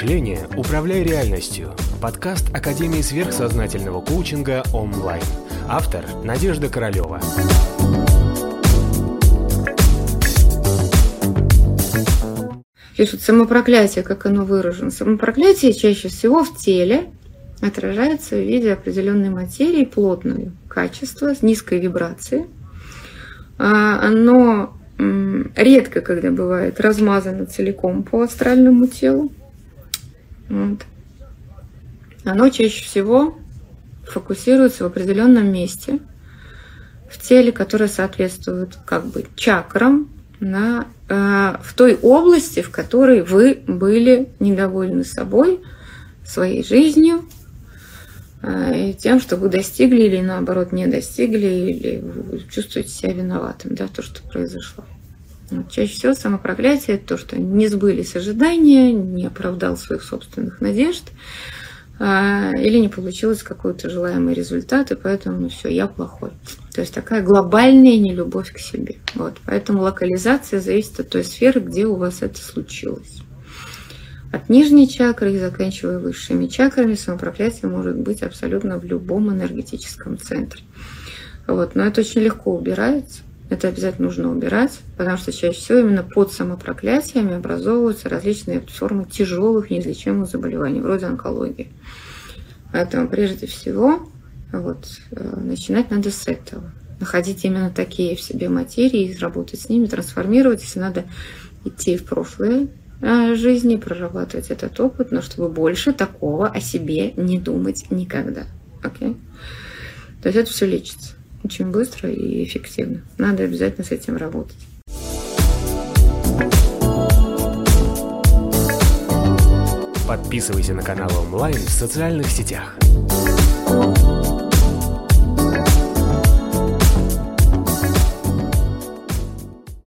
мышления «Управляй реальностью» – подкаст Академии сверхсознательного коучинга онлайн. Автор – Надежда Королева. Пишут самопроклятие, как оно выражено. Самопроклятие чаще всего в теле отражается в виде определенной материи плотного качества с низкой вибрацией. А, оно редко, когда бывает размазано целиком по астральному телу. Вот. Оно чаще всего фокусируется в определенном месте в теле, которое соответствует как бы чакрам на, э, в той области, в которой вы были недовольны собой, своей жизнью, э, и тем, что вы достигли или наоборот не достигли, или чувствуете себя виноватым, да, то, что произошло. Вот. Чаще всего самопроклятие – это то, что не сбылись ожидания, не оправдал своих собственных надежд, а, или не получилось какой-то желаемый результат, и поэтому ну, все, я плохой. То есть такая глобальная нелюбовь к себе. Вот. Поэтому локализация зависит от той сферы, где у вас это случилось. От нижней чакры и заканчивая высшими чакрами самопроклятие может быть абсолютно в любом энергетическом центре. Вот. Но это очень легко убирается. Это обязательно нужно убирать, потому что чаще всего именно под самопроклятиями образовываются различные формы тяжелых неизлечимых заболеваний, вроде онкологии. Поэтому прежде всего вот, э, начинать надо с этого. Находить именно такие в себе материи, работать с ними, трансформировать. Если надо идти в прошлое э, жизни, прорабатывать этот опыт, но чтобы больше такого о себе не думать никогда. Okay? То есть это все лечится очень быстро и эффективно. Надо обязательно с этим работать. Подписывайся на канал онлайн в социальных сетях.